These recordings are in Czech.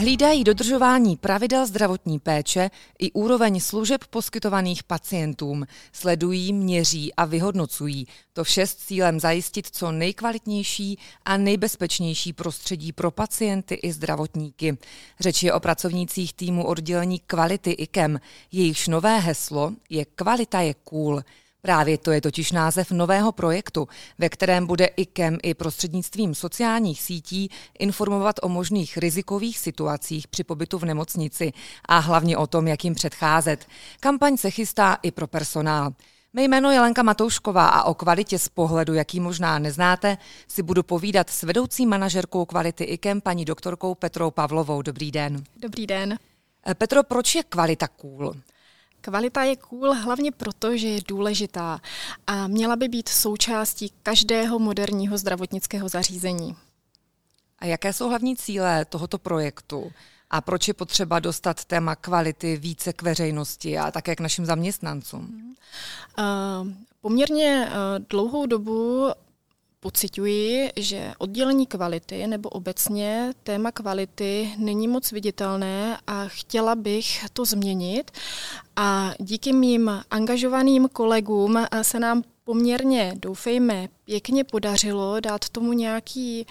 Hlídají dodržování pravidel zdravotní péče i úroveň služeb poskytovaných pacientům. Sledují, měří a vyhodnocují. To vše s cílem zajistit co nejkvalitnější a nejbezpečnější prostředí pro pacienty i zdravotníky. Řeč je o pracovnících týmu oddělení kvality IKEM. Jejichž nové heslo je Kvalita je cool. Právě to je totiž název nového projektu, ve kterém bude IKEM i prostřednictvím sociálních sítí informovat o možných rizikových situacích při pobytu v nemocnici a hlavně o tom, jak jim předcházet. Kampaň se chystá i pro personál. Mé jméno je Lenka Matoušková a o kvalitě z pohledu, jaký možná neznáte, si budu povídat s vedoucí manažerkou kvality IKEM, paní doktorkou Petrou Pavlovou. Dobrý den. Dobrý den. Petro, proč je kvalita cool? Kvalita je cool hlavně proto, že je důležitá a měla by být součástí každého moderního zdravotnického zařízení. A jaké jsou hlavní cíle tohoto projektu? A proč je potřeba dostat téma kvality více k veřejnosti a také k našim zaměstnancům? Uh, poměrně uh, dlouhou dobu pocituji, že oddělení kvality nebo obecně téma kvality není moc viditelné a chtěla bych to změnit. A díky mým angažovaným kolegům se nám poměrně, doufejme, pěkně podařilo dát tomu nějaký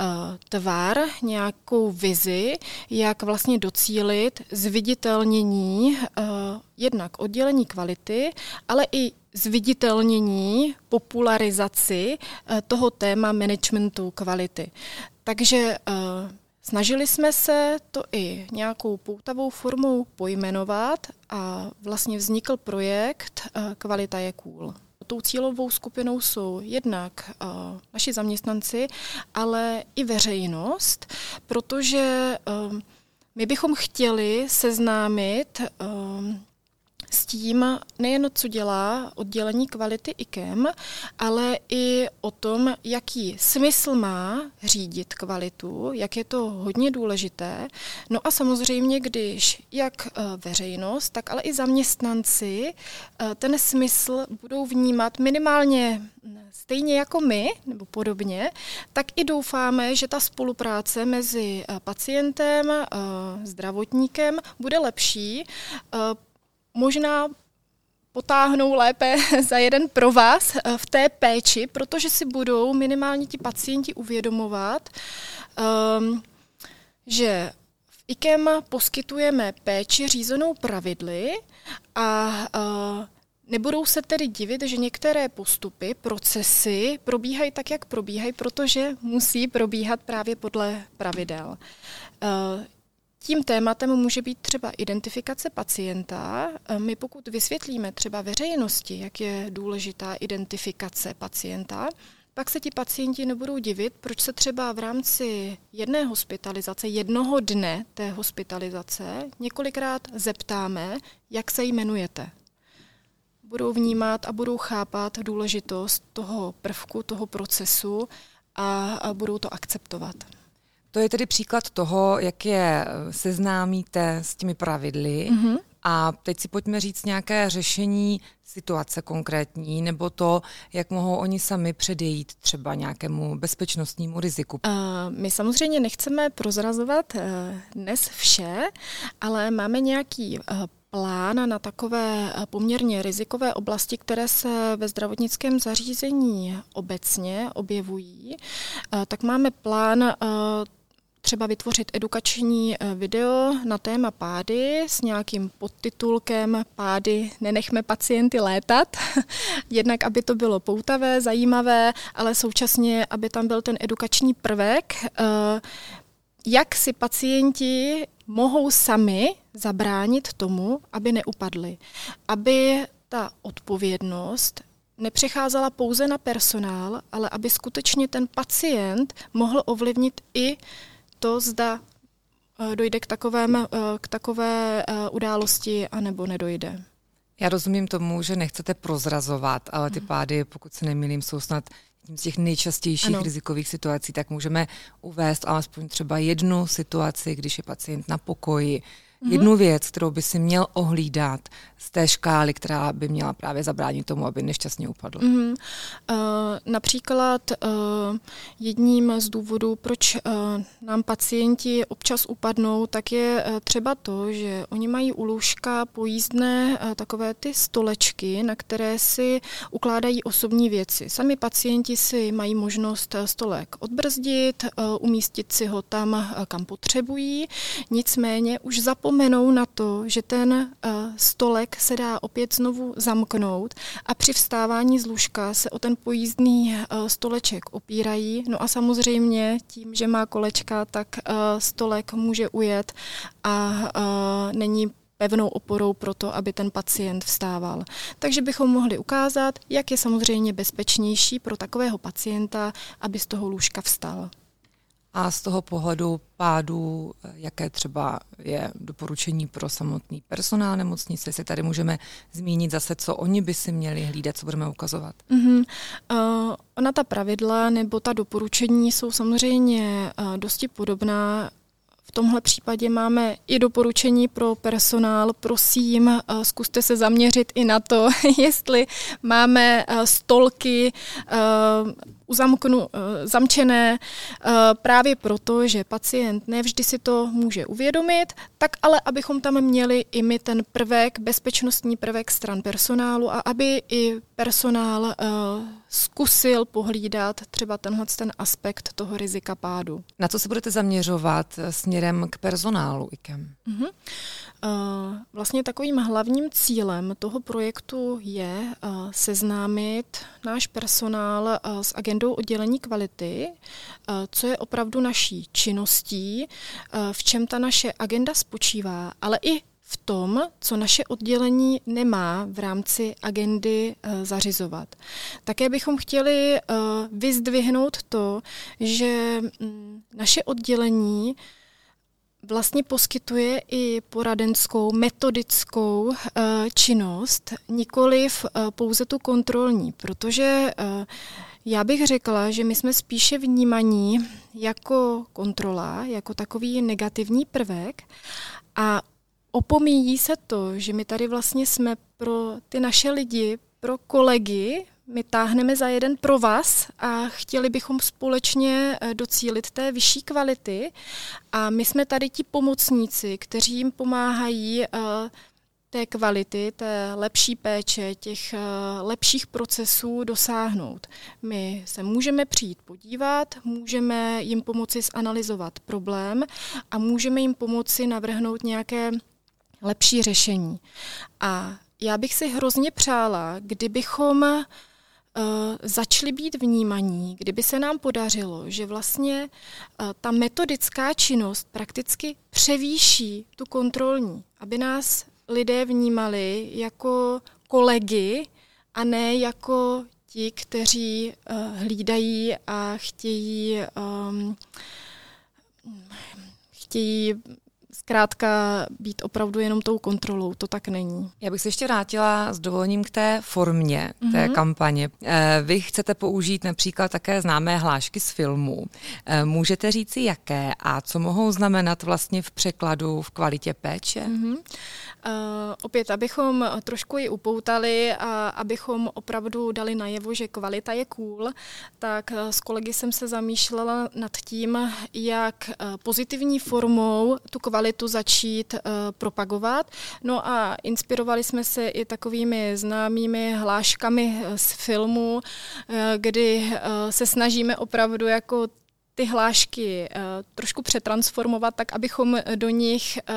uh, tvar, nějakou vizi, jak vlastně docílit zviditelnění uh, jednak oddělení kvality, ale i zviditelnění, popularizaci uh, toho téma managementu kvality. Takže uh, Snažili jsme se to i nějakou poutavou formou pojmenovat a vlastně vznikl projekt Kvalita je cool tou cílovou skupinou jsou jednak uh, naši zaměstnanci, ale i veřejnost, protože uh, my bychom chtěli seznámit uh, s tím nejen, co dělá oddělení kvality IKEM, ale i o tom, jaký smysl má řídit kvalitu, jak je to hodně důležité. No a samozřejmě, když jak eh, veřejnost, tak ale i zaměstnanci eh, ten smysl budou vnímat minimálně stejně jako my, nebo podobně, tak i doufáme, že ta spolupráce mezi eh, pacientem, zdravotníkem bude lepší, možná potáhnou lépe za jeden pro vás eh, v té péči, protože si budou minimálně ti pacienti uvědomovat, um, že v IKEM poskytujeme péči řízenou pravidly a uh, nebudou se tedy divit, že některé postupy, procesy probíhají tak, jak probíhají, protože musí probíhat právě podle pravidel. Tím tématem může být třeba identifikace pacienta. My pokud vysvětlíme třeba veřejnosti, jak je důležitá identifikace pacienta, pak se ti pacienti nebudou divit, proč se třeba v rámci jedné hospitalizace, jednoho dne té hospitalizace, několikrát zeptáme, jak se jmenujete. Budou vnímat a budou chápat důležitost toho prvku, toho procesu a, a budou to akceptovat. To je tedy příklad toho, jak je eh, seznámíte s těmi pravidly mm-hmm. a teď si pojďme říct nějaké řešení situace konkrétní, nebo to, jak mohou oni sami předejít třeba nějakému bezpečnostnímu riziku. Uh, my samozřejmě nechceme prozrazovat uh, dnes vše, ale máme nějaký uh, plán na takové poměrně rizikové oblasti, které se ve zdravotnickém zařízení obecně objevují, tak máme plán třeba vytvořit edukační eh, video na téma pády s nějakým podtitulkem Pády nenechme pacienty létat. Jednak, aby to bylo poutavé, zajímavé, ale současně, aby tam byl ten edukační prvek, eh, jak si pacienti mohou sami zabránit tomu, aby neupadli. Aby ta odpovědnost nepřecházela pouze na personál, ale aby skutečně ten pacient mohl ovlivnit i to, zda eh, dojde k, takovém, eh, k takové eh, události, anebo nedojde. Já rozumím tomu, že nechcete prozrazovat, ale ty hmm. pády, pokud se nemýlím, jsou snad tím z těch nejčastějších ano. rizikových situací, tak můžeme uvést alespoň třeba jednu situaci, když je pacient na pokoji, mm-hmm. jednu věc, kterou by si měl ohlídat z té škály, která by měla právě zabránit tomu, aby nešťastně upadl? Mm-hmm. Uh, například uh, jedním z důvodů, proč uh, nám pacienti občas upadnou, tak je uh, třeba to, že oni mají u lůžka pojízdné uh, takové ty stolečky, na které si ukládají osobní věci. Sami pacienti si mají možnost stolek odbrzdit, uh, umístit si ho tam, uh, kam potřebují, nicméně už zapomenou na to, že ten uh, stolek se dá opět znovu zamknout a při vstávání z lůžka se o ten pojízdný uh, stoleček opírají. No a samozřejmě tím, že má kolečka, tak uh, stolek může ujet a uh, není pevnou oporou pro to, aby ten pacient vstával. Takže bychom mohli ukázat, jak je samozřejmě bezpečnější pro takového pacienta, aby z toho lůžka vstal. A z toho pohledu pádu, jaké třeba je doporučení pro samotný personál nemocnice, si tady můžeme zmínit zase, co oni by si měli hlídat, co budeme ukazovat. Mm-hmm. Uh, ona ta pravidla nebo ta doporučení jsou samozřejmě uh, dosti podobná v tomhle případě máme i doporučení pro personál. Prosím, zkuste se zaměřit i na to, jestli máme stolky, uzamknu, eh, zamčené eh, právě proto, že pacient nevždy si to může uvědomit, tak ale abychom tam měli i my ten prvek, bezpečnostní prvek stran personálu a aby i personál uh, zkusil pohlídat třeba tenhle ten aspekt toho rizika pádu. Na co se budete zaměřovat směrem k personálu IKEM? Uh-huh. Uh, vlastně takovým hlavním cílem toho projektu je uh, seznámit náš personál uh, s agendou oddělení kvality, co je opravdu naší činností, v čem ta naše agenda spočívá, ale i v tom, co naše oddělení nemá v rámci agendy zařizovat. Také bychom chtěli vyzdvihnout to, že mm, naše oddělení vlastně poskytuje i poradenskou, metodickou uh, činnost, nikoliv pouze tu kontrolní, protože já bych řekla, že my jsme spíše vnímaní jako kontrola, jako takový negativní prvek a opomíjí se to, že my tady vlastně jsme pro ty naše lidi, pro kolegy, my táhneme za jeden pro vás a chtěli bychom společně eh, docílit té vyšší kvality a my jsme tady ti pomocníci, kteří jim pomáhají uh, té kvality, té lepší péče, těch uh, lepších procesů dosáhnout. My se můžeme přijít podívat, můžeme jim pomoci zanalizovat problém a můžeme jim pomoci navrhnout nějaké lepší řešení. A já bych si hrozně přála, kdybychom uh, začali být vnímaní, kdyby se nám podařilo, že vlastně uh, ta metodická činnost prakticky převýší tu kontrolní, aby nás lidé vnímali jako kolegy a ne jako ti, kteří uh, hlídají a chtějí um, chtějí zkrátka být opravdu jenom tou kontrolou. To tak není. Já bych se ještě vrátila s dovolením k té formě mm-hmm. té mhm. kampaně. Eh, vy chcete použít například také známé hlášky z filmů. Eh, můžete říci, jaké a co mohou znamenat vlastně v překladu v kvalitě péče? Mm-hmm. Uh, opět, abychom trošku ji upoutali a abychom opravdu dali najevo, že kvalita je cool, tak s kolegy jsem se zamýšlela nad tím, jak pozitivní formou tu kvalitu začít propagovat. No a inspirovali jsme se i takovými známými hláškami z filmu, kdy se snažíme opravdu jako ty hlášky trošku přetransformovat, tak abychom do nich uh,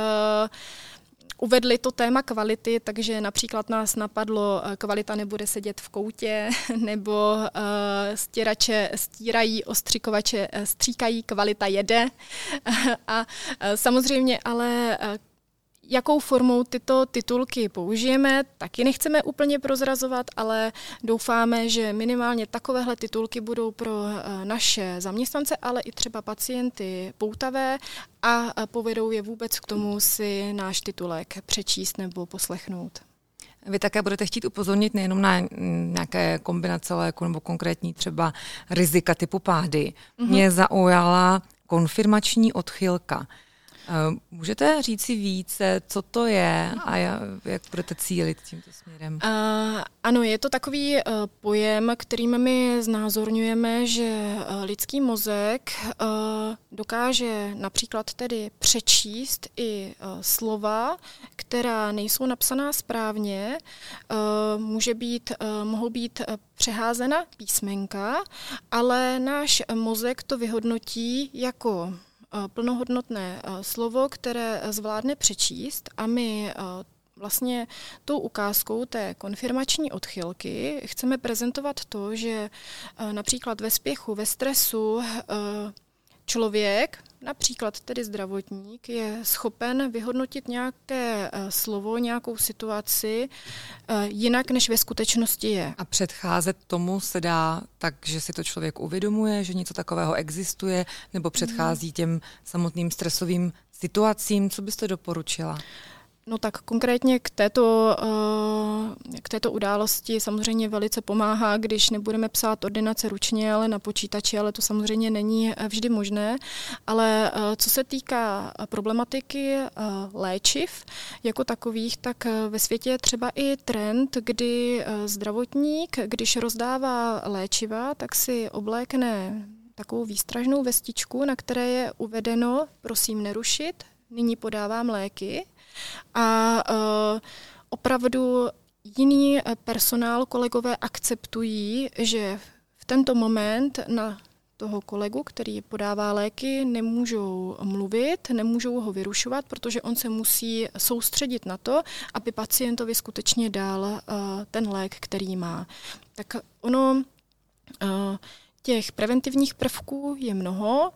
uvedli to téma kvality, takže například nás napadlo, eh, kvalita nebude sedět v koutě, nebo uh, stěrače stírají, ostřikovače eh, stříkají, kvalita jede. A samozřejmě ale Jakou formou tyto titulky použijeme, taky nechceme úplně prozrazovat, ale doufáme, že minimálně takovéhle titulky budou pro eh, naše zaměstnance, ale i třeba pacienty poutavé a povedou je vůbec k tomu si náš titulek přečíst nebo poslechnout. Vy také budete chtít upozornit nejenom na nějaké kombinace léku nebo konkrétní třeba rizika typu pády. Mm-hmm. Mě zaujala konfirmační odchylka. Můžete říct si více, co to je a jak budete cílit tímto směrem? Uh, ano, je to takový uh, pojem, kterým my znázorňujeme, že uh, lidský mozek uh, dokáže například tedy přečíst i uh, slova, která nejsou napsaná správně, uh, může být, uh, mohou být přeházena písmenka, ale náš mozek to vyhodnotí jako plnohodnotné slovo, které zvládne přečíst a my vlastně tou ukázkou té konfirmační odchylky chceme prezentovat to, že například ve spěchu, ve stresu člověk, například tedy zdravotník, je schopen vyhodnotit nějaké eh, slovo, nějakou situaci eh, jinak, než ve skutečnosti je. A předcházet tomu se dá tak, že si to člověk uvědomuje, že něco takového existuje, nebo předchází těm samotným stresovým situacím. Co byste doporučila? No tak konkrétně k této, eh, k této události samozřejmě velice pomáhá, když nebudeme psát ordinace ručně, ale na počítači, ale to samozřejmě není eh, vždy možné. Ale eh, co se týká problematiky léčiv jako takových, tak ve světě je třeba i trend, kdy zdravotník, když rozdává léčiva, tak si oblékne takovou výstražnou vestičku, na které je uvedeno, prosím nerušit, nyní podávám léky a uh, opravdu jiný personál, kolegové akceptují, že v tento moment na toho kolegu, který podává léky, nemůžou mluvit, nemůžou ho vyrušovat, protože on se musí soustředit na to, aby pacientovi skutečně dal uh, ten lék, který má. Tak ono uh, těch preventivních prvků je mnoho,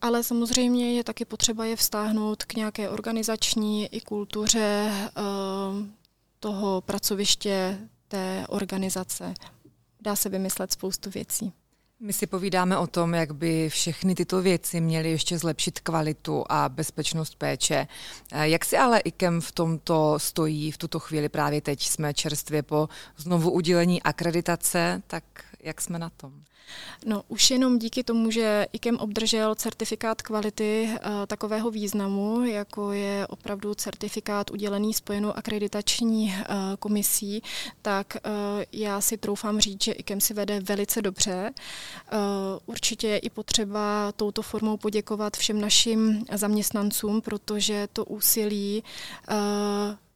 ale samozřejmě je taky potřeba je vztáhnout k nějaké organizační i kultuře ehm, toho pracoviště, té organizace. Dá se vymyslet spoustu věcí. My si povídáme o tom, jak by všechny tyto věci měly ještě zlepšit kvalitu a bezpečnost péče. Eh, jak si ale IKEM v tomto stojí v tuto chvíli právě teď? Jsme čerstvě po znovu udělení akreditace, tak jak jsme na tom? No, už jenom díky tomu, že IKEM obdržel certifikát kvality uh, takového významu, jako je opravdu certifikát udělený spojenou akreditační uh, komisí, tak uh, já si troufám říct, že IKEM si vede velice dobře. Určitě je i potřeba touto formou poděkovat všem našim zaměstnancům, protože to úsilí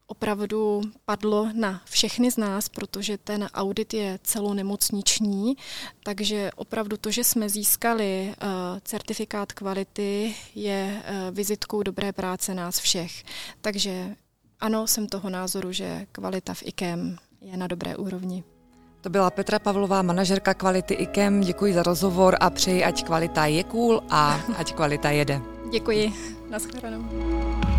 opravdu padlo na všechny z nás, protože ten audit je celonemocniční, takže opravdu to, že jsme získali uh, certifikát kvality, je uh, vizitkou dobré práce nás všech. Takže ano, jsem toho názoru, že kvalita v IKEM je na dobré úrovni. To byla Petra Pavlová, manažerka kvality IKEM. Děkuji za rozhovor a přeji, ať kvalita je cool a ať kvalita jede. Děkuji. Naschledanou.